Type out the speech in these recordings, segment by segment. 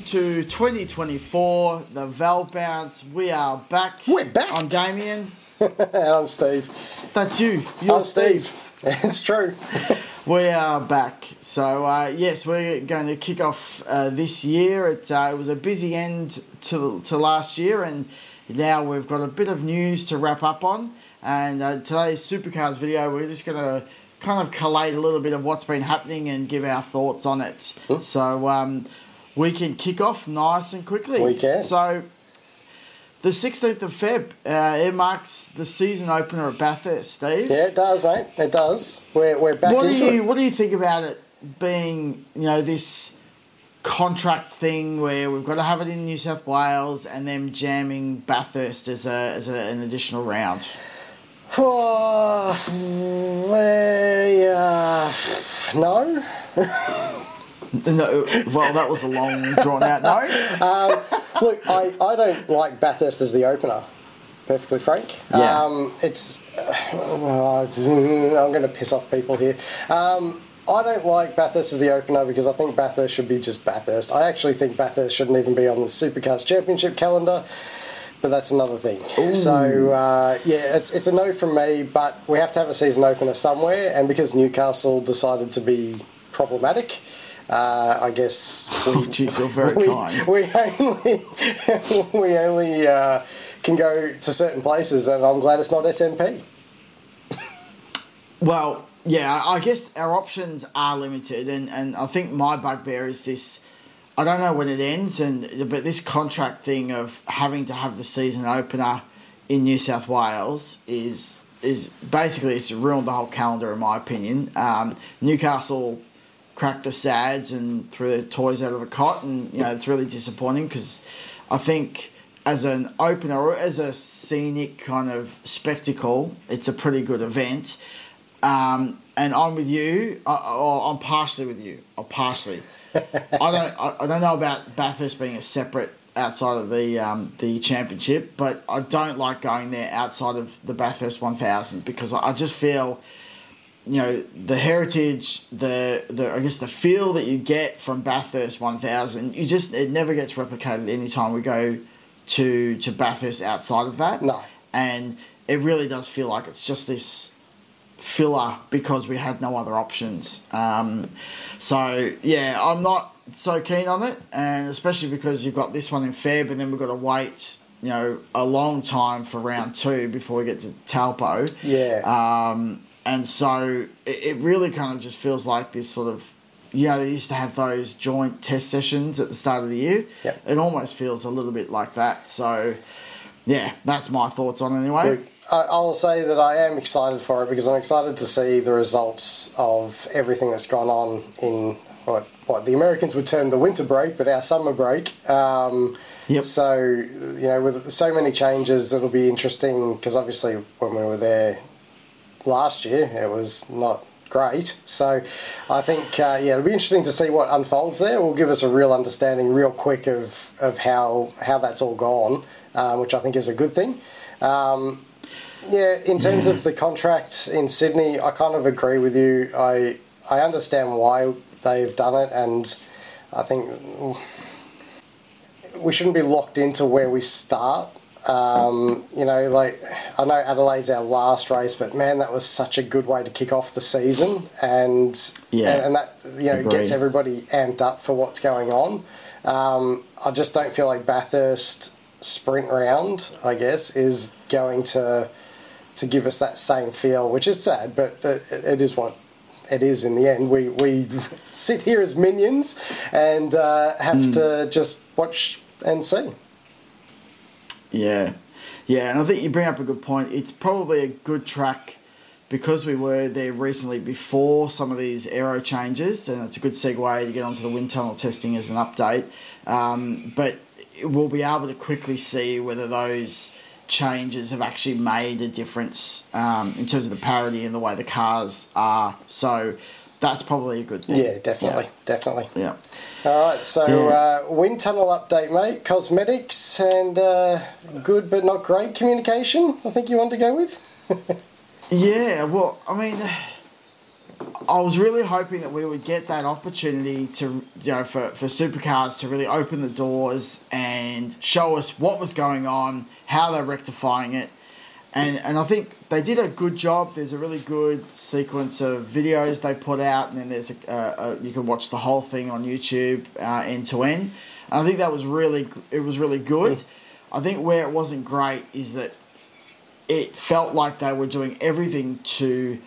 welcome to 2024, the Valve Bounce. We are back. We're back. I'm Damien. and I'm Steve. That's you. You're I'm Steve. It's true. We are back. So, uh, yes, we're going to kick off uh, this year. It, uh, it was a busy end to, to last year, and now we've got a bit of news to wrap up on. And uh, today's Supercars video, we're just going to kind of collate a little bit of what's been happening and give our thoughts on it. Hmm. So, um, we can kick off nice and quickly. We can. So, the 16th of Feb, uh, it marks the season opener at Bathurst, Steve. Yeah, it does, mate. It does. We're, we're back What do you it. What do you think about it being, you know, this contract thing where we've got to have it in New South Wales and then jamming Bathurst as a as a, an additional round? Oh, we, uh, no. No, well, that was a long drawn out no. Um, look, I, I don't like Bathurst as the opener. Perfectly frank. Yeah. Um, it's. Uh, I'm going to piss off people here. Um, I don't like Bathurst as the opener because I think Bathurst should be just Bathurst. I actually think Bathurst shouldn't even be on the Supercars Championship calendar, but that's another thing. So uh, yeah, it's it's a no from me. But we have to have a season opener somewhere, and because Newcastle decided to be problematic. Uh, I guess we, Oh, jeez, you're very we, kind. we only we only uh, can go to certain places, and I'm glad it's not SMP. Well, yeah, I guess our options are limited, and, and I think my bugbear is this. I don't know when it ends, and but this contract thing of having to have the season opener in New South Wales is is basically it's ruined the whole calendar in my opinion. Um, Newcastle cracked the sads and threw their toys out of a cot, and you know it's really disappointing because I think as an opener or as a scenic kind of spectacle, it's a pretty good event. Um, and I'm with you. or I'm partially with you. I'm partially. I don't. I, don't know about Bathurst being a separate outside of the um, the championship, but I don't like going there outside of the Bathurst 1000 because I just feel, you know, the heritage, the the I guess the feel that you get from Bathurst 1000, you just it never gets replicated anytime we go to to Bathurst outside of that. No. and it really does feel like it's just this filler because we had no other options. Um, so yeah, I'm not so keen on it, and especially because you've got this one in Feb, and then we've got to wait, you know, a long time for round two before we get to Taupo. Yeah. Um, and so it, it really kind of just feels like this sort of. You know, they used to have those joint test sessions at the start of the year. Yep. It almost feels a little bit like that. So, yeah, that's my thoughts on it anyway. Look, I'll say that I am excited for it because I'm excited to see the results of everything that's gone on in what what the Americans would term the winter break, but our summer break. Um, Yep. So you know, with so many changes, it'll be interesting because obviously when we were there last year, it was not great. So I think uh, yeah, it'll be interesting to see what unfolds there. It will give us a real understanding, real quick of of how how that's all gone, um, which I think is a good thing. Um, yeah, in terms of the contract in Sydney, I kind of agree with you. I I understand why they've done it, and I think we shouldn't be locked into where we start. Um, you know, like I know Adelaide's our last race, but man, that was such a good way to kick off the season, and Yeah. and, and that you know gets everybody amped up for what's going on. Um, I just don't feel like Bathurst sprint round, I guess, is going to to give us that same feel, which is sad, but it, it is what it is in the end. We we sit here as minions and uh, have to just watch and see. Yeah, yeah, and I think you bring up a good point. It's probably a good track because we were there recently before some of these aero changes, and it's a good segue to get onto the wind tunnel testing as an update. Um, but we'll be able to quickly see whether those changes have actually made a difference um, in terms of the parity and the way the cars are. So that's probably a good thing. Yeah, definitely, definitely. Yeah. All right, so Yeah. uh, wind tunnel update, mate. Cosmetics and uh, good but not great communication. I think you want to go with. Yeah, well, I mean, I was really hoping that we would get that opportunity to, you know, for, for supercars to really open the doors and show us what was going on, how they're rectifying it. And, and I think they did a good job. There's a really good sequence of videos they put out, and then there's a, a, a you can watch the whole thing on YouTube uh, end to end. I think that was really it was really good. I think where it wasn't great is that it felt like they were doing everything to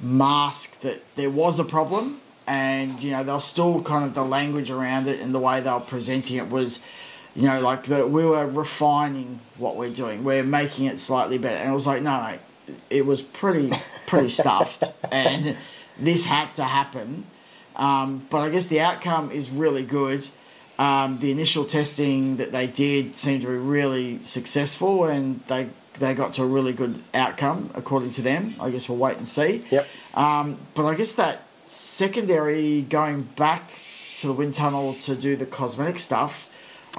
mask that there was a problem and you know they were still kind of the language around it and the way they were presenting it was you know like that we were refining what we're doing we're making it slightly better and it was like no no it was pretty pretty stuffed and this had to happen um, but i guess the outcome is really good um, the initial testing that they did seemed to be really successful and they they got to a really good outcome according to them. I guess we'll wait and see. Yep. Um, but I guess that secondary going back to the wind tunnel to do the cosmetic stuff,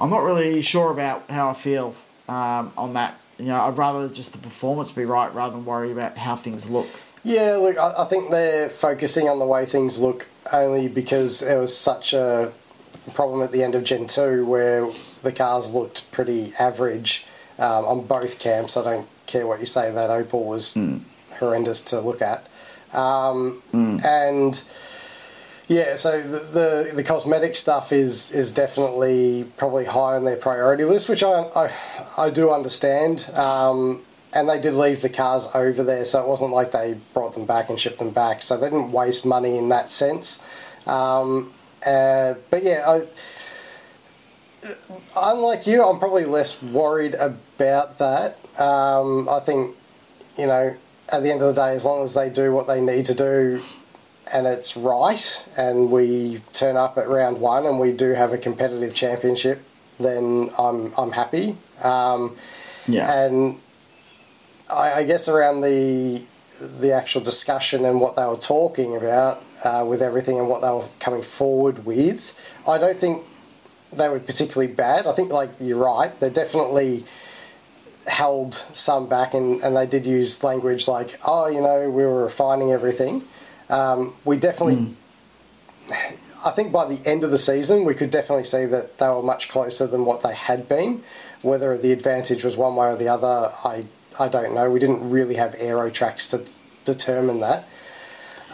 I'm not really sure about how I feel um, on that. You know, I'd rather just the performance be right rather than worry about how things look. Yeah, look, I, I think they're focusing on the way things look only because there was such a problem at the end of Gen 2 where the cars looked pretty average um, on both camps. I don't care what you say, that Opel was Mm. horrendous to look at. Um, Mm. And yeah, so the, the the cosmetic stuff is is definitely probably high on their priority list, which I I, I do understand. Um, and they did leave the cars over there, so it wasn't like they brought them back and shipped them back. So they didn't waste money in that sense. Um, uh, but yeah, I, unlike you, I'm probably less worried about that. Um, I think, you know, at the end of the day, as long as they do what they need to do and it's right, and we turn up at round one and we do have a competitive championship, then I'm I'm happy. Um, Yeah. and I, I guess around the the actual discussion and what they were talking about uh, with everything and what they were coming forward with, I don't think they were particularly bad. I think, like you're right, they definitely held some back, and, and they did use language like, "Oh, you know, we were refining everything." Um, we definitely. I think by the end of the season, we could definitely see that they were much closer than what they had been. Whether the advantage was one way or the other, I I don't know. We didn't really have aero tracks to determine that.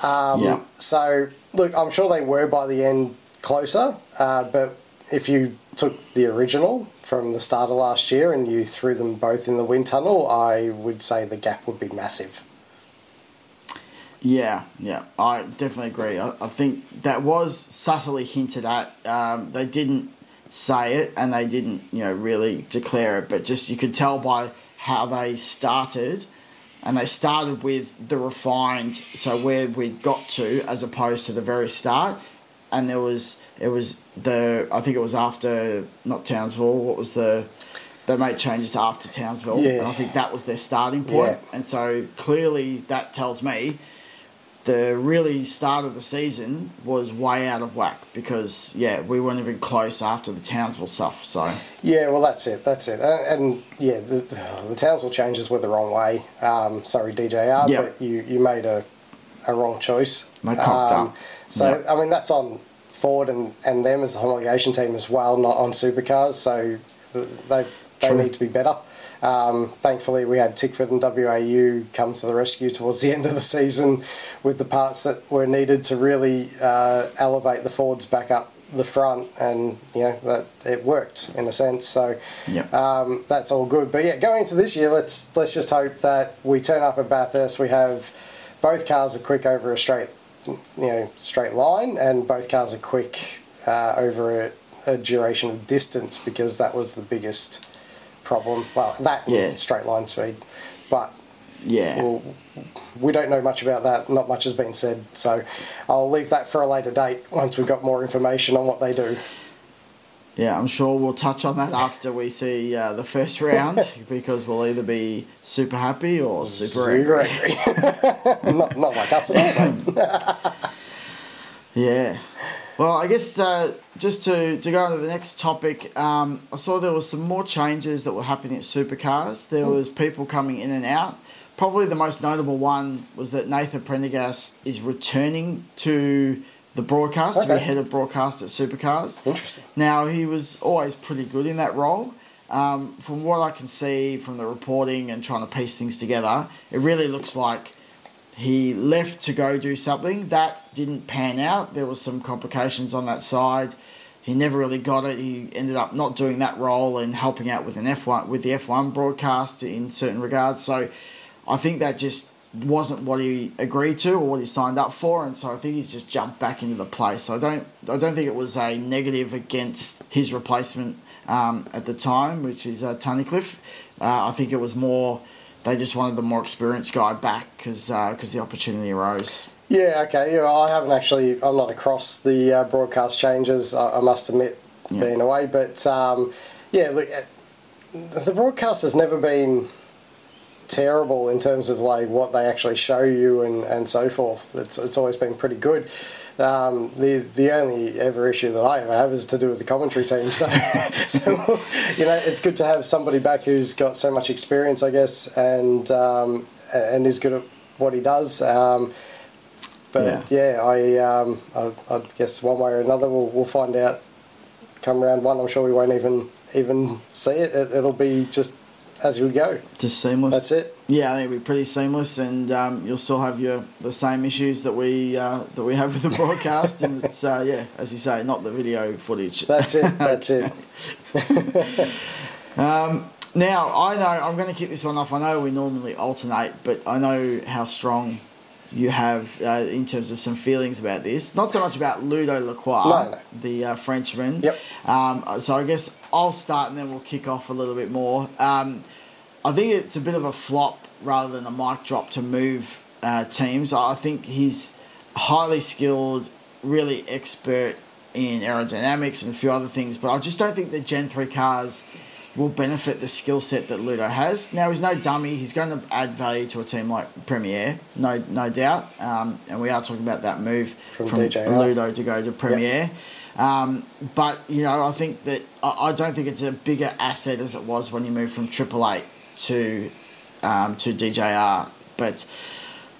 Um, Yeah. So look, I'm sure they were by the end closer, uh, but if you took the original from the start of last year and you threw them both in the wind tunnel, I would say the gap would be massive. Yeah, yeah, I definitely agree. I, I think that was subtly hinted at. Um, they didn't say it and they didn't, you know, really declare it, but just you could tell by how they started. And they started with the refined, so where we got to, as opposed to the very start. And there was, it was the, I think it was after, not Townsville, what was the, they made changes after Townsville. Yeah. And I think that was their starting point. Yeah. And so clearly that tells me the really start of the season was way out of whack because yeah we weren't even close after the Townsville stuff. So Yeah, well, that's it. That's it. And, and yeah, the, the Townsville changes were the wrong way. Um, sorry, DJR, Yeah. but you, you made a, a wrong choice. Cocked up. So, Yeah. I mean, that's on Ford and, and them as the homologation team as well, not on supercars. So they, they True. need to be better. Um, thankfully, we had Tickford and WAU come to the rescue towards the end of the season with the parts that were needed to really uh, elevate the Fords back up the front, and you know that it worked in a sense. So Yep. um, that's all good. But yeah, going into this year, let's let's just hope that we turn up at Bathurst. We have both cars are quick over a straight, you know, straight line, and both cars are quick uh, over a, a duration of distance because that was the biggest problem. Well, that Yeah. straight line speed, but yeah, well, we don't know much about that. Not much has been said, so I'll leave that for a later date once we've got more information on what they do. yeah, I'm sure we'll touch on that after we see uh, the first round because we'll either be super happy or super angry. angry. not, not like us at all. Yeah. Well, I guess uh, just to, to go on to the next topic, um, I saw there was some more changes that were happening at supercars. There was people coming in and out, probably the most notable one was that Nathan Prendergast is returning to the broadcast to be head of broadcast at Supercars. Interesting. Now he was always pretty good in that role. Um, from what I can see from the reporting and trying to piece things together, it really looks like he left to go do something that didn't pan out. There was some complications on that side. He never really got it. He ended up not doing that role and helping out with an F one with the F one broadcast in certain regards. So I think that just wasn't what he agreed to or what he signed up for, and so I think he's just jumped back into the place. So I don't I don't think it was a negative against his replacement um, at the time, which is uh, Tunnicliffe. Uh, I think it was more they just wanted the more experienced guy back because because the opportunity arose. Yeah, okay. Yeah, I haven't actually. I'm not across the uh, broadcast changes. I, I must admit, Yeah. being away. But um, yeah, look, uh, the broadcast has never been terrible in terms of like what they actually show you and, and so forth. It's it's always been pretty good. Um, the the only ever issue that I ever have is to do with the commentary team. So, so you know, it's good to have somebody back who's got so much experience, I guess, and um, and is good at what he does. Um, but yeah, I, um, I I guess one way or another we'll, we'll find out. Come round one, I'm sure we won't even even see it. it it'll be just as we go. Just seamless. That's it. Yeah, I think it'll be pretty seamless, and um, you'll still have your the same issues that we uh, that we have with the broadcast, and it's uh, yeah, as you say, not the video footage. That's it. That's it. Now I know I'm going to kick this one off. I know we normally alternate, but I know how strong you have uh, in terms of some feelings about this. Not so much about Ludo Lacroix, No, no. the uh, Frenchman. Yep. Um, so I guess I'll start and then we'll kick off a little bit more. Um, I think it's a bit of a flop rather than a mic drop to move uh, teams. I think he's highly skilled, really expert in aerodynamics and a few other things, but I just don't think the Gen 3 cars will benefit the skill set that Ludo has. Now, he's no dummy. He's going to add value to a team like PremiAir, no no doubt. Um, and we are talking about that move From from, Ludo to go to PremiAir. Um, but you know, I think that I, I don't think it's a bigger asset as it was when you moved from Triple Eight to um, to DJR. But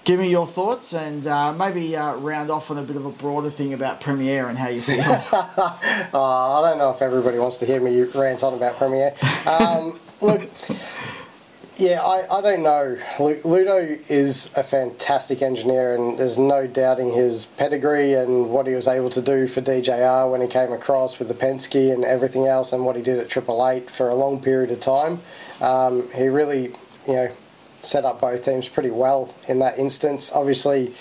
give me your thoughts and uh, maybe uh, round off on a bit of a broader thing about PremiAir and how you feel. Uh, I don't know if everybody wants to hear me rant on about PremiAir. Um, look, yeah, I, I don't know. Lu- Ludo is a fantastic engineer, and there's no doubting his pedigree and what he was able to do for DJR when he came across with the Penske and everything else, and what he did at Triple Eight for a long period of time. Um, he really, you know, set up both teams pretty well in that instance. Obviously,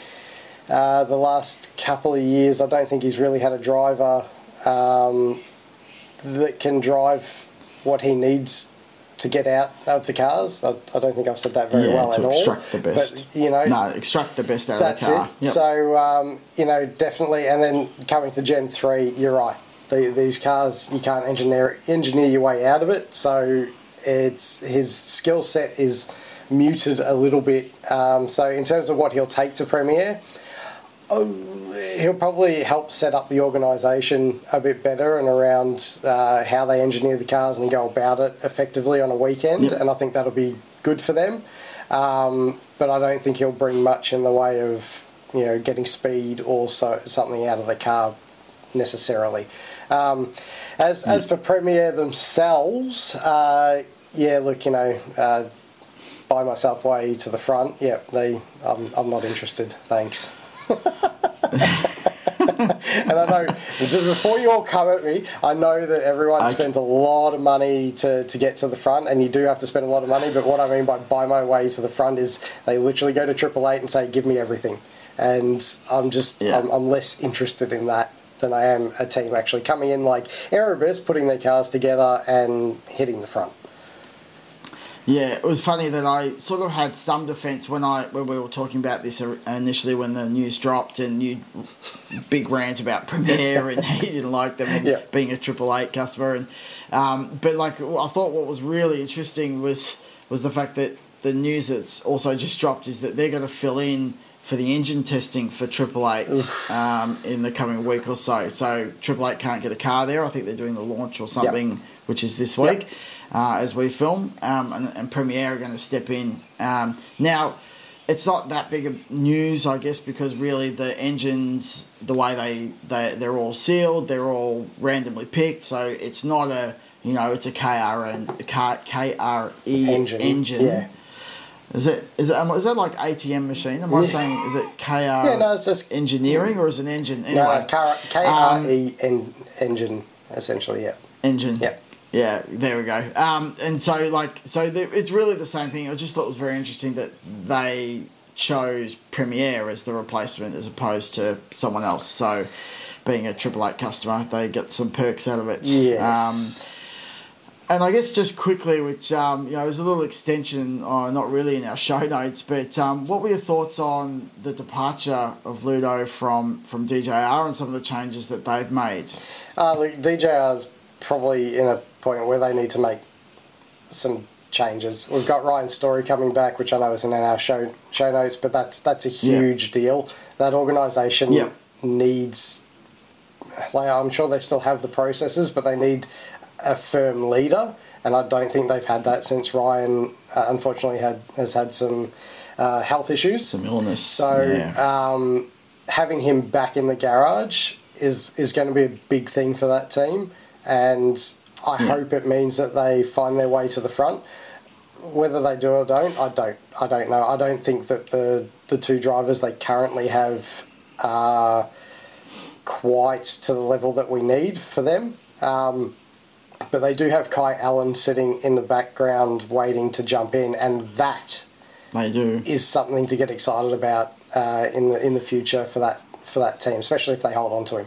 uh, the last couple of years, I don't think he's really had a driver um, that can drive what he needs to get out of the cars. I, I don't think I've said that very yeah, well at all. extract the best. But you know, no, extract the best out of the car. That's it. Yep. So um, you know, definitely. And then coming to Gen three, you're right. The, these cars, you can't engineer engineer your way out of it. So it's his skill set is muted a little bit. Um, so in terms of what he'll take to PremiAir, he'll probably help set up the organisation a bit better and around uh, how they engineer the cars and go about it effectively on a weekend. Yep. And I think that'll be good for them. Um, but I don't think he'll bring much in the way of you know getting speed or so, something out of the car necessarily. Um, as as for PremiAir themselves, uh, yeah, look, you know. Uh, buy myself way to the front. Yeah, they. I'm, I'm not interested. Thanks. and I know just before you all come at me, I know that everyone Okay. spends a lot of money to, to get to the front, and you do have to spend a lot of money. But what I mean by buy my way to the front is they literally go to Triple Eight and say, "Give me everything," and I'm just Yeah. I'm, I'm less interested in that than I am a team actually coming in like Erebus, putting their cars together and hitting the front. Yeah, it was funny that I sort of had some defence when I when we were talking about this initially when the news dropped and you big rant about PremiAir and he didn't like them and Yeah. being a Triple Eight customer and um, but like I thought what was really interesting was was the fact that the news that's also just dropped is that they're going to fill in for the engine testing for Triple Eight um, in the coming week or so. So Triple Eight can't get a car there. I think they're doing the launch or something, which is this Yep. Uh, as we film, um, and, and PremiAir are going to step in. Um, now, it's not that big of news, I guess, because really the engines, the way they, they they're all sealed, they're all randomly picked, so it's not a you know it's a KRN KRE Engine, engine. yeah. Is it is it um, that like ATM machine? Am I Yeah. saying is it KR Yeah, no, it's just- engineering or is it an engine? No, Anyway, K R E N engine essentially. Yeah. engine. Yep. Yeah, there we go. Um, and so like so the, it's really the same thing. I just thought it was very interesting that they chose PremiAir as the replacement as opposed to someone else. So being a Triple Eight customer, they get some perks out of it. Yes. Um, and I guess just quickly, which um, you know, was a little extension, uh, not really in our show notes, but um, what were your thoughts on the departure of Ludo from from DJR and some of the changes that they've made? Uh, look, DJR's probably in a point where they need to make some changes. We've got Ryan Story coming back, which I know isn't in our show show notes, but that's that's a Yeah. huge deal. That organisation Yeah. needs. Like I'm sure they still have the processes, but they need a firm leader, and I don't think they've had that since Ryan, uh, unfortunately, had has had some uh, health issues. Some illness. So yeah. um, having him back in the garage is is going to be a big thing for that team, and I Yeah. hope it means that they find their way to the front. Whether they do or don't, I don't. I don't know. I don't think that the the two drivers they currently have are quite to the level that we need for them. Um, but they do have Kai Allen sitting in the background waiting to jump in, and that they do. is something to get excited about uh, in the in the future for that for that team, especially if they hold on to him.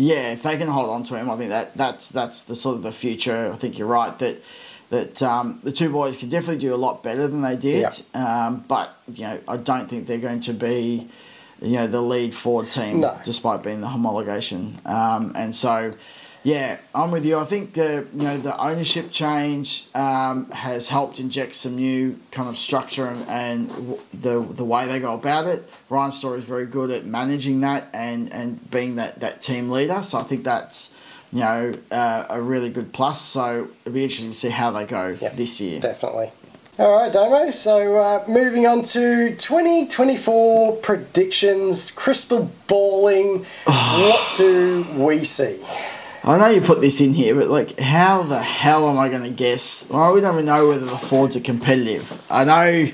Yeah, if they can hold on to him, I think that that's that's the sort of the future. I think you're right that that um, the two boys can definitely do a lot better than they did. Um, but you know, I don't think they're going to be you know the lead Ford team, No. despite being the homologation. Um, and so, yeah, I'm with you. I think the you know the ownership change um, has helped inject some new kind of structure and, and w- the the way they go about it. Ryan Story is very good at managing that and and being that that team leader. So I think that's you know uh, a really good plus. So it'll be interesting to see how they go Yep, this year. Definitely. All right, Damo. So uh, moving on to 2024 predictions, crystal balling. what do we see? I know you put this in here, but like, how the hell am I going to guess? Well, we don't even know whether the Fords are competitive. I know,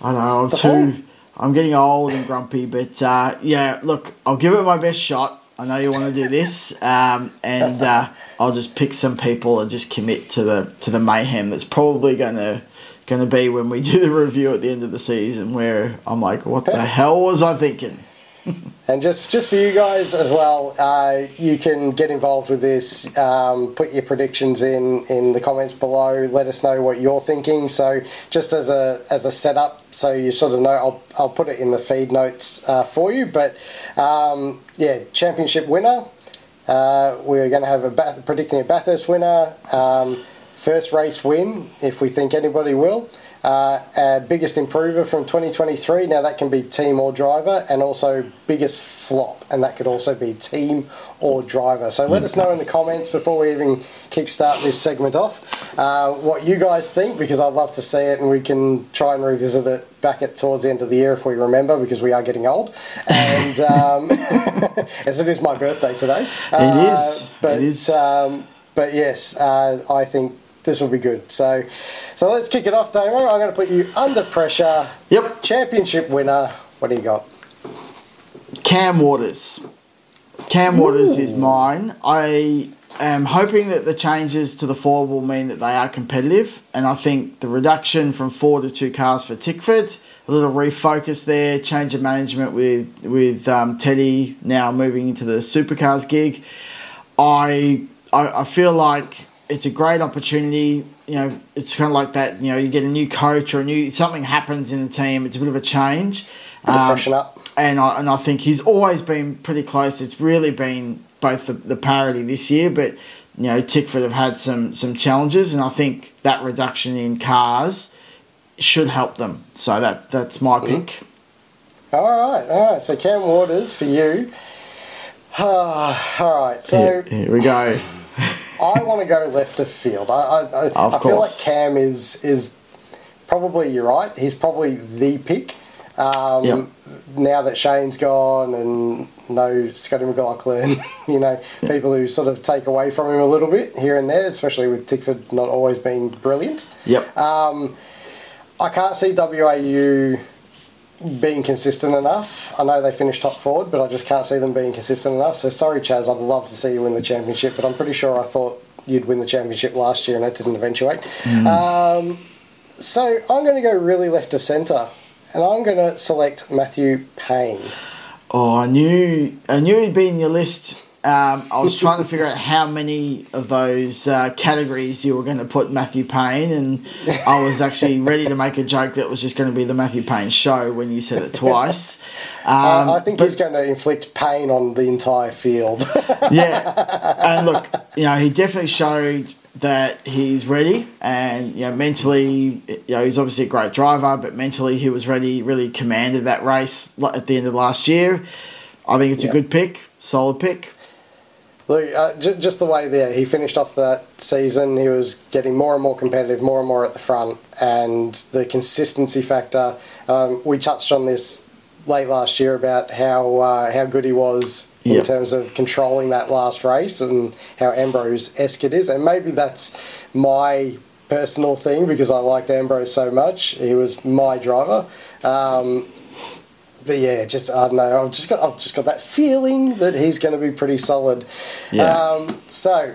I know, I'm too. I'm getting old and grumpy, but uh, yeah, look, I'll give it my best shot. I know you want to do this, um, and uh, I'll just pick some people and just commit to the to the mayhem that's probably going to going to be when we do the review at the end of the season, where I'm like, what the hell was I thinking? And just just for you guys as well, uh, you can get involved with this. Um, put your predictions in in the comments below. Let us know what you're thinking. So just as a as a setup, so you sort of know, I'll I'll put it in the feed notes uh, for you. But um, yeah, championship winner. Uh, we're going to have a Bath- predicting a Bathurst winner. Um, first race win, if we think anybody will. Uh, our biggest improver from 2023. Now that can be team or driver, and also biggest flop, and that could also be team or driver. So let us know in the comments before we even kickstart this segment off uh, what you guys think, because I'd love to see it, and we can try and revisit it back at towards the end of the year if we remember, because we are getting old, and um, as it is my birthday today. It is. But It is. um, but yes, uh, I think this will be good. So, so let's kick it off, Damo. I'm going to put you under pressure. Yep. Championship winner. What do you got? Cam Waters. Cam Waters is mine. I am hoping that the changes to the Ford will mean that they are competitive, and I think the reduction from four to two cars for Tickford, a little refocus there, change of management with with um, Teddy now moving into the supercars gig. I, I I feel like it's a great opportunity. You know, it's kind of like that. You know, you get a new coach or a new something happens in the team. It's a bit of a change. Bit Um, freshen up. and I, and I think he's always been pretty close. It's really been both the, the parity this year, but you know Tickford have had some some challenges, and I think that reduction in cars should help them. So that that's my pick. All right, all right. So Cam Waters for you. all right. So Here, here we go. I want to go left of field. I, I, I, I feel like. Cam is is probably you're right. He's probably the pick. Um, Yep. Now that Shane's gone and no Scotty McLaughlin, you know, people who sort of take away from him a little bit here and there, especially with Tickford not always being brilliant. Yep. Um, I can't see WAU being consistent enough. I know they finished top forward, but I just can't see them being consistent enough. So sorry, Chaz. I'd love to see you win the championship, but I'm pretty sure I thought you'd win the championship last year and it didn't eventuate. Um, so I'm going to go really left of centre, and I'm going to select Matthew Payne. Oh, I knew I knew he'd be in your list. Um, I was trying to figure out how many of those uh, categories you were going to put Matthew Payne, and I was actually ready to make a joke that was just going to be the Matthew Payne show when you said it twice. Um, I think he's going to inflict pain on the entire field. yeah, and look, you know, he definitely showed that he's ready, and you know, mentally, you know, he's obviously a great driver, but mentally, he was ready. Really commanded that race at the end of last year. I think it's Yeah. a good pick, solid pick. Look, uh, j- just the way there, he finished off that season, he was getting more and more competitive, more and more at the front, and the consistency factor. Um, we touched on this late last year about how uh, how good he was in Yep. terms of controlling that last race and how Ambrose esque it is, and maybe that's my personal thing because I liked Ambrose so much. He was my driver. Um, but yeah, just I don't know. I've just got I've just got that feeling that he's going to be pretty solid. Yeah. Um, so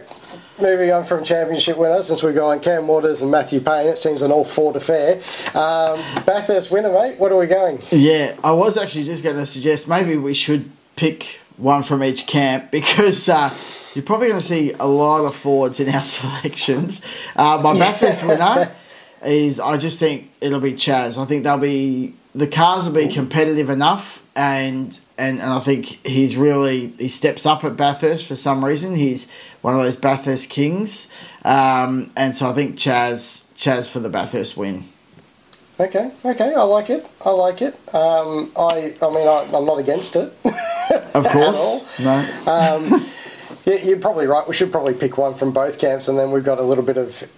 moving on from championship winners, since we're going Cam Waters and Matthew Payne, it seems an all Ford affair. Um, Bathurst winner, mate. What are we going? Yeah, I was actually just going to suggest maybe we should pick one from each camp because uh, you're probably going to see a lot of forwards in our selections. Uh, my Bathurst winner is I just think it'll be Chaz. I think they'll be the cars will be competitive enough, and and and I think he's really he steps up at Bathurst for some reason. He's one of those Bathurst kings, um, and so I think Chaz Chaz for the Bathurst win. Okay, okay, I like it. I like it. Um, I, I mean, I, I'm not against it. Of course, no. Um, you're probably right. We should probably pick one from both camps, and then we've got a little bit of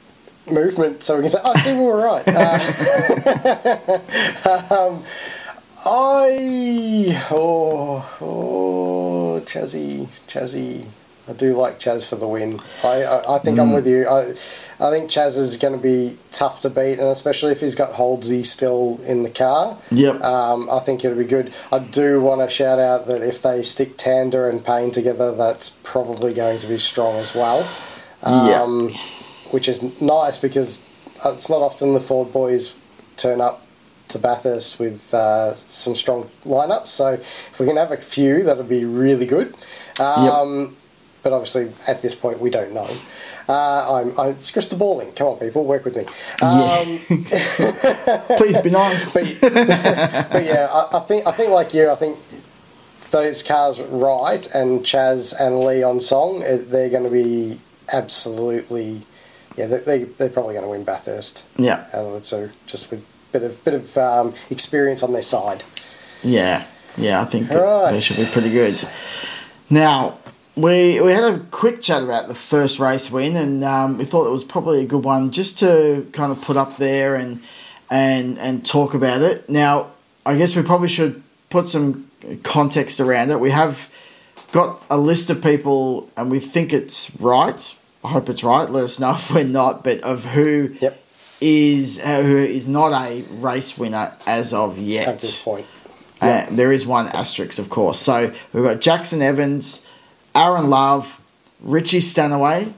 movement, so we can say, "Oh, see, we were right." Uh, um, I oh oh Chazzy Chazzy. I do like Chaz for the win. I I, I think I'm with you. I I think Chaz is going to be tough to beat, and especially if he's got Holdsy still in the car. Yep. Um, I think it'll be good. I do want to shout out that if they stick Tander and Payne together, that's probably going to be strong as well. Um, Yeah. Which is nice because it's not often the Ford boys turn up to Bathurst with uh, some strong lineups. So if we can have a few, that'll be really good. Um, But obviously, at this point, we don't know. Uh, I'm, I'm, it's crystal balling. Come on, people, work with me. Um, Please be nice. but, but yeah, I, I think I think like you, I think those cars right and Chaz and Lee on song, they're going to be absolutely, yeah, they, they they're probably going to win Bathurst Yeah, out of the two, just with bit of bit of um, experience on their side. yeah, yeah. I think that Right. they should be pretty good. Now we we had a quick chat about the first race win, and um, we thought it was probably a good one just to kind of put up there and and and talk about it. Now I guess we probably should put some context around it. We have got a list of people, and we think it's right. I hope it's right. Let us know if we're not, but of who Yep, is uh, who is not a race winner as of yet. at this point. Uh, there is one asterisk, of course. So we've got Jackson Evans, Aaron Love, Richie Stanaway,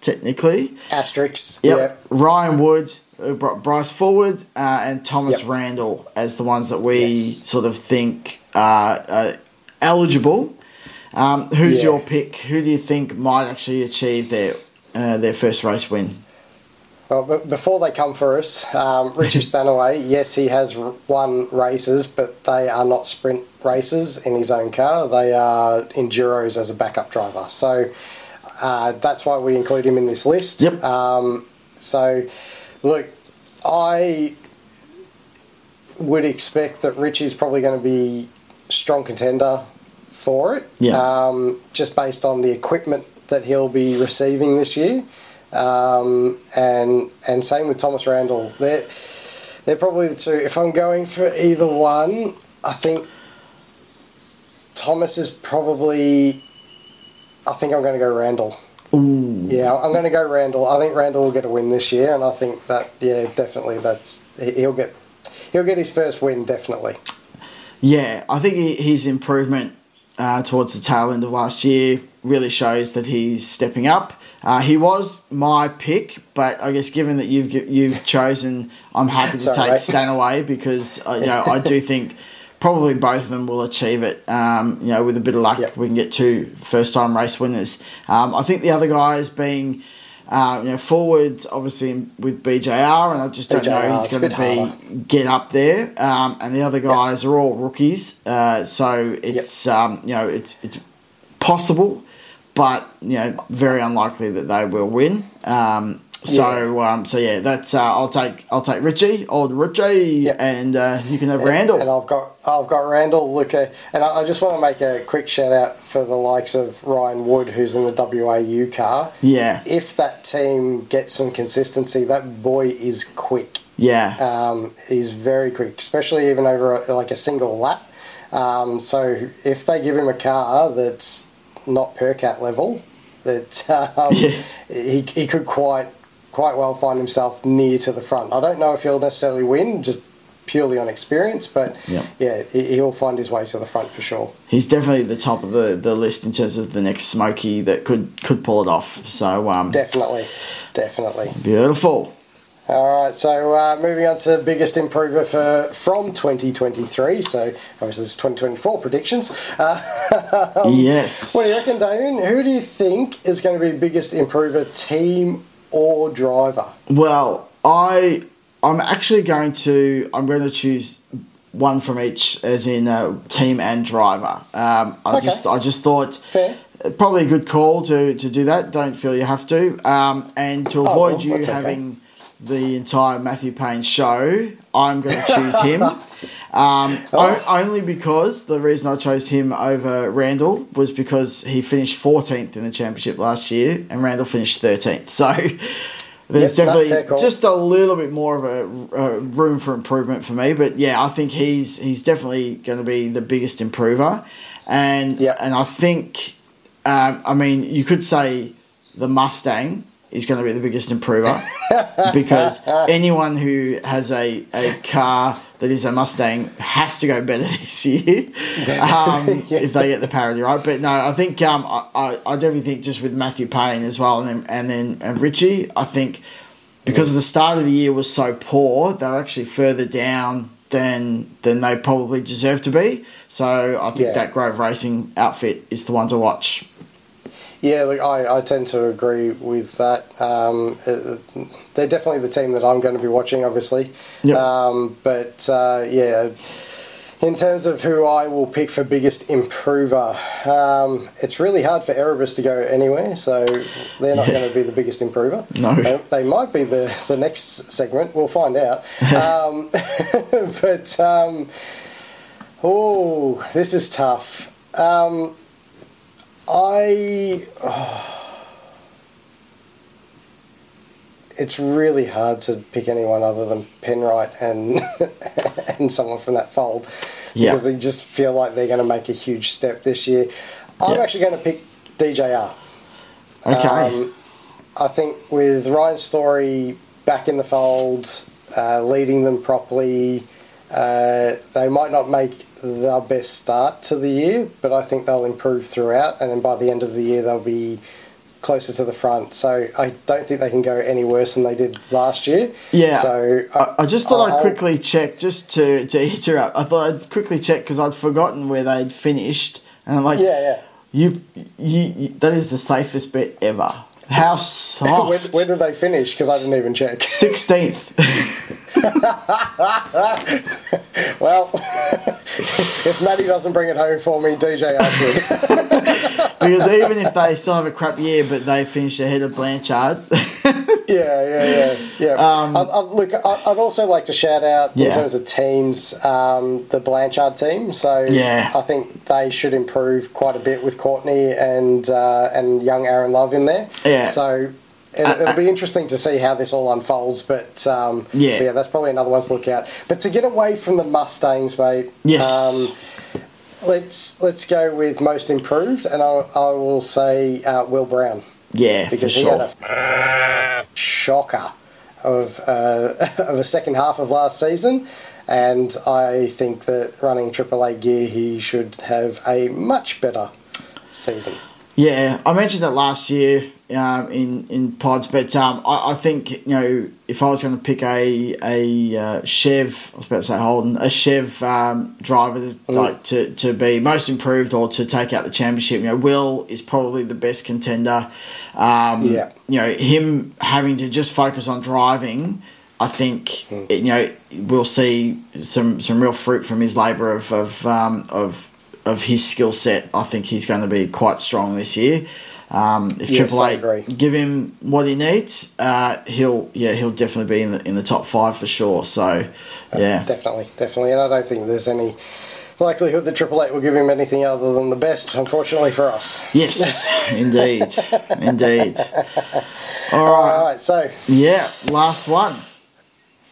technically. Asterix. Yep. Yep. Ryan Wood, uh, Br- Bryce Fullwood, uh, and Thomas Yep. Randall as the ones that we Yes. sort of think are uh, eligible. Um, who's Yeah. your pick? Who do you think might actually achieve their uh, their first race win? Well, but before they come for us, um, Richie Stanaway, yes, he has won races, but they are not sprint races in his own car. They are enduros as a backup driver. So uh, that's why we include him in this list. Yep. Um, so, look, I would expect that Richie's probably going to be strong contender for it. Yeah. Um, just based on the equipment that he'll be receiving this year. Um, and and same with Thomas Randall. They're, they're probably the two. If I'm going for either one, I think Thomas is probably. I think I'm going to go Randall. Ooh. Yeah, I'm going to go Randall. I think Randall will get a win this year, and I think that yeah, definitely that's he'll get he'll get his first win definitely. Yeah, I think his improvement uh, towards the tail end of last year really shows that he's stepping up. Uh, he was my pick, but I guess given that you've you've chosen, I'm happy to take. Stanaway because uh, you know I do think probably both of them will achieve it. Um, you know, with a bit of luck, Yep. we can get two first time race winners. Um, I think the other guys being. Uh, you know, Fullwood obviously with BJR, and I just don't BJR, know he's going to be harder. get up there. Um, and the other guys are all rookies, uh, so it's um, you know it's it's possible, but you know very unlikely that they will win. Um, so um, so yeah, that's uh, I'll take I'll take Richie, old Richie, Yep. and uh, you can have Randall. And I've got I've got Randall, Luca, and I, I just want to make a quick shout out for the likes of Ryan Wood, who's in the WAU car. yeah, If that team gets some consistency, that boy is quick. yeah, Um, he's very quick, especially even over a, like a single lap. Um, so if they give him a car that's not Percat level, that um, Yeah. he, he could quite quite well find himself near to the front. I don't know if he'll necessarily win, just purely on experience, but Yeah. yeah, he, he'll find his way to the front for sure. he's definitely the top of the, the list in terms of the next Smoky that could could pull it off. So um, Definitely, definitely. beautiful. All right, so uh, moving on to biggest improver for from 2023. So obviously, it's 2024 predictions. Uh, yes. what do you reckon, Damien? Who do you think is going to be biggest improver, team or driver? Well, I I'm actually going to I'm going to choose one from each, as in uh, team and driver. Um, I Okay. just I just thought Fair. probably a good call to, to do that. Don't feel you have to, um, and to Oh, avoid well, you okay. having the entire Matthew Payne show, I'm going to choose him. Um, Oh. o- only because the reason I chose him over Randall was because he finished 14th in the championship last year, and Randall finished 13th. So there's Yep, definitely just a little bit more of a, a room for improvement for me. But yeah, I think he's he's definitely going to be the biggest improver, and Yep. and I think, um, I mean, you could say the Mustang is going to be the biggest improver because anyone who has a, a car that is a Mustang has to go better this year um, if they get the parity right. But no, I think um, I, I, I definitely think just with Matthew Payne as well and then and then and Richie, I think because the start of the year was so poor, they're actually further down than than they probably deserve to be. So I think Yeah. that Grove Racing outfit is the one to watch. Yeah, look, I, I tend to agree with that. Um, uh, they're definitely the team that I'm going to be watching, obviously. Yep. Um, but uh, yeah, in terms of who I will pick for biggest improver, um, it's really hard for Erebus to go anywhere, so they're not Yeah. going to be the biggest improver. No. They, they might be the, the next segment, we'll find out. um, but, um, oh, this is tough. I. it's really hard to pick anyone other than Penrite and and someone from that fold Yeah. because they just feel like they're going to make a huge step this year. I'm Yeah. actually going to pick DJR. Okay. Um, I think with Ryan Story back in the fold, uh, leading them properly, uh, they might not make the best start to the year, but I think they'll improve throughout, and then by the end of the year they'll be closer to the front. So I don't think they can go any worse than they did last year. Yeah. So I, I just thought I'd I'll- quickly check just to, to interrupt. I thought I'd quickly check because I'd forgotten where they'd finished, and I'm like, Yeah, yeah. you, you, you that is the safest bet ever. How soft. When, when did they finish? Because I didn't even check. 16th. Well, if Matty doesn't bring it home for me, DJ should. because even if they still have a crap year, but they finish ahead of Blanchard, Yeah, yeah, yeah, yeah. Um, I'd, I'd, look, I'd I'd also like to shout out Yeah. in terms of teams, um, the Blanchard team. So Yeah. I think they should improve quite a bit with Courtney and uh, and young Aaron Love in there. Yeah. So. It, it'll be interesting to see how this all unfolds, but um, Yeah. but yeah, that's probably another one to look out. But to get away from the Mustangs, mate, Yes. um, let's let's go with most improved, and I, I will say uh, Will Brown Yeah, because he sure. had a shocker of uh, of a second half of last season, and I think that running AAA gear, he should have a much better season. Yeah, I mentioned it last year um, in in pods, but um, I, I think you know if I was going to pick a a uh, Chev, I was about to say Holden, a Chev um, driver to, like to, to be most improved or to take out the championship, you know, Will is probably the best contender. Um, Yeah. you know him having to just focus on driving. I think you know we'll see some some real fruit from his labour of of um, of of his skill set. I think he's going to be quite strong this year. Um, if Yes, Triple Eight. give him what he needs, uh, he'll yeah he'll definitely be in the in the top five for sure. So yeah, Definitely, definitely, and I don't think there's any likelihood that Triple Eight will give him anything other than the best. Unfortunately for us. yes, indeed, indeed. All All right, right, so yeah, last one.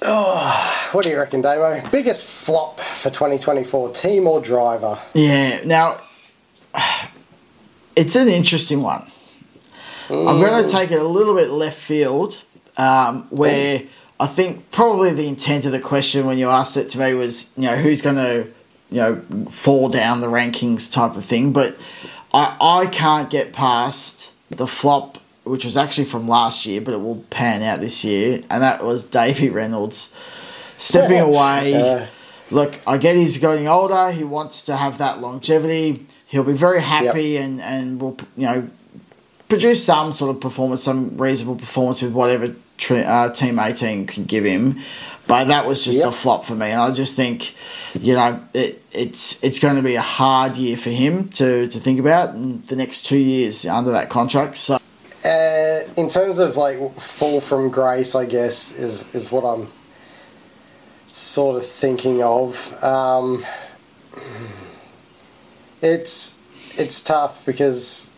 What do you reckon, Damo? Biggest flop for 2024, team or driver? Yeah, now it's an interesting one. I'm going to take it a little bit left field, um, where I think probably the intent of the question when you asked it to me was, you know, who's going to, you know, fall down the rankings type of thing. But I, I can't get past the flop, which was actually from last year, but it will pan out this year, and that was Davey Reynolds stepping away. Yeah. Look, I get he's getting older. He wants to have that longevity. He'll be very happy and and will you know produce some sort of performance, some reasonable performance with whatever tri- uh, Team 18 can give him. But that was just Yep. a flop for me, and I just think, you know, it, it's it's going to be a hard year for him to, to think about in the next two years under that contract. So Uh, in terms of like fall from grace, I guess is is what I'm sort of thinking of. Um, it's it's tough because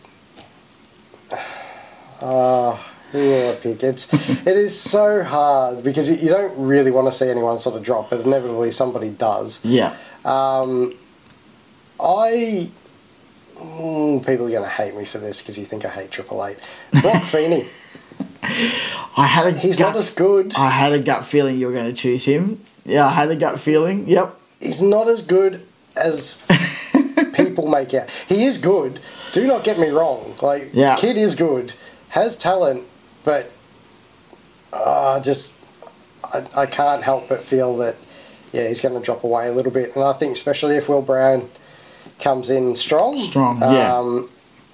uh, who will I pick? It's it is so hard because you don't really want to see anyone sort of drop, but inevitably somebody does. yeah, Um, I. Mm, people are going to hate me for this because you think I hate Triple Eight. Broc Feeney, I had a he's gut, not as good. I had a gut feeling you were going to choose him. Yeah, I had a gut feeling. Yep. He's not as good as people make out. He is good. Do not get me wrong. Like, Yeah. kid is good, has talent, but uh, just I, I can't help but feel that yeah he's going to drop away a little bit. And I think especially if Will Brown comes in strong, Strong, yeah. um,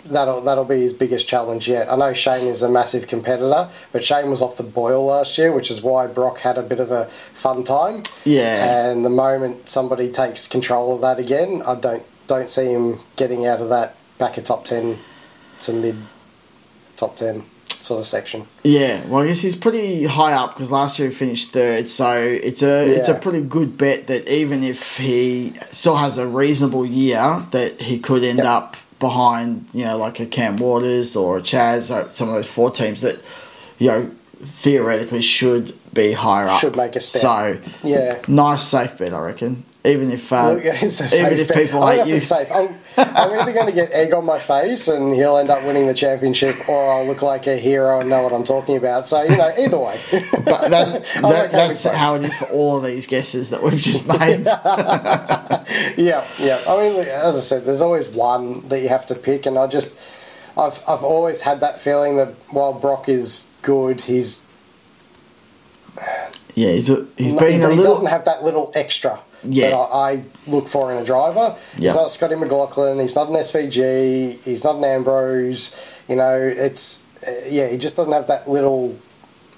that'll that'll be his biggest challenge yet. I know Shane is a massive competitor, but Shane was off the boil last year, which is why Broc had a bit of a fun time. Yeah. And the moment somebody takes control of that again, I don't don't see him getting out of that back of top ten to mid top ten sort of section. Yeah, well, I guess he's pretty high up because last year he finished third, so it's a it's a pretty good bet that even if he still has a reasonable year, that he could end Yep. up behind, you know, like a Cam Waters or a Chaz, or some of those four teams that, you know, theoretically should be higher up. Should make a step. So, Yeah. nice safe bet, I reckon. Even if uh, Look, it's a even safe if people hate don't you, safe. I'm, I'm either going to get egg on my face and he'll end up winning the championship, or I'll look like a hero and know what I'm talking about. So you know, either way. but that, that, that's how it is for all of these guesses that we've just made. Yeah, yeah. I mean, as I said, there's always one that you have to pick, and I just, I've, I've always had that feeling that while Broc is good, he's yeah, he's a, he's he, been a he doesn't have that little extra Yeah. that I, I look for in a driver. Yeah. He's not Scotty McLaughlin. He's not an SVG. He's not an Ambrose. You know, it's uh, yeah. He just doesn't have that little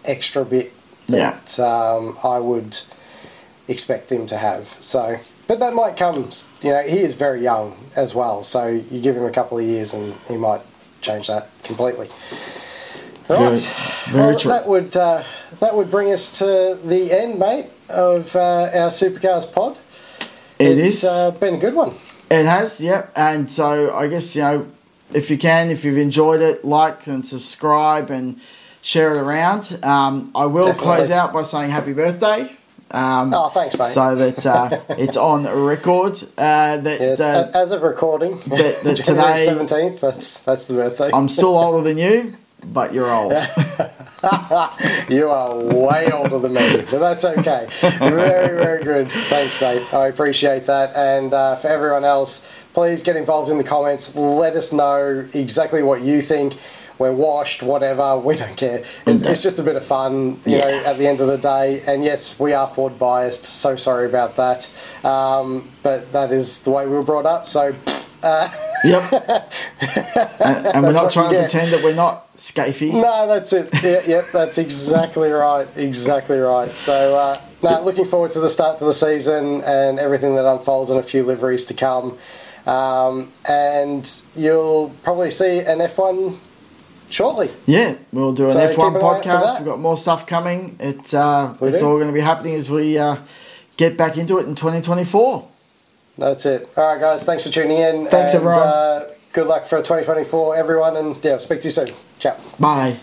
extra bit Yeah. that um, I would expect him to have. So, but that might come. You know, he is very young as well. So you give him a couple of years, and he might change that completely. Right. Very- very well, true. that would uh, that would bring us to the end, mate, of uh, our supercars pod. It It's is. uh, been a good one. It has, yep. And so I guess, you know, if you can, if you've enjoyed it, like and subscribe and share it around. Um, I will Definitely. close out by saying happy birthday. Um, Oh, thanks, mate. So that uh, it's on record. Uh, that Yes, uh, as of recording, that- that January today- seventeenth. That's that's the birthday. I'm still older than you, but you're old. You are way older than me, but that's okay. Very, very good. Thanks, mate. I appreciate that. And uh, for everyone else, please get involved in the comments. Let us know exactly what you think. We're washed, whatever. We don't care. It's, it's just a bit of fun, you know, at the end of the day. And yes, we are Ford biased. So sorry about that. Um, but that is the way we were brought up. So. Uh, Yep. and, and we're not trying to pretend that we're not scafy. No, that's it. Yeah, yep, that's exactly right. Exactly right. So, uh, no, looking forward to the start to the season and everything that unfolds and a few liveries to come. Um, and you'll probably see an F1 shortly. Yeah, we'll do an So F1 an eye out for podcast. We've got more stuff coming. It's uh, it's do. all going to be happening as we uh, get back into it in 2024. That's it. All right, guys. Thanks for tuning in. Thanks, and, everyone. Good luck for 2024, everyone. And yeah, speak to you soon. Ciao. Bye.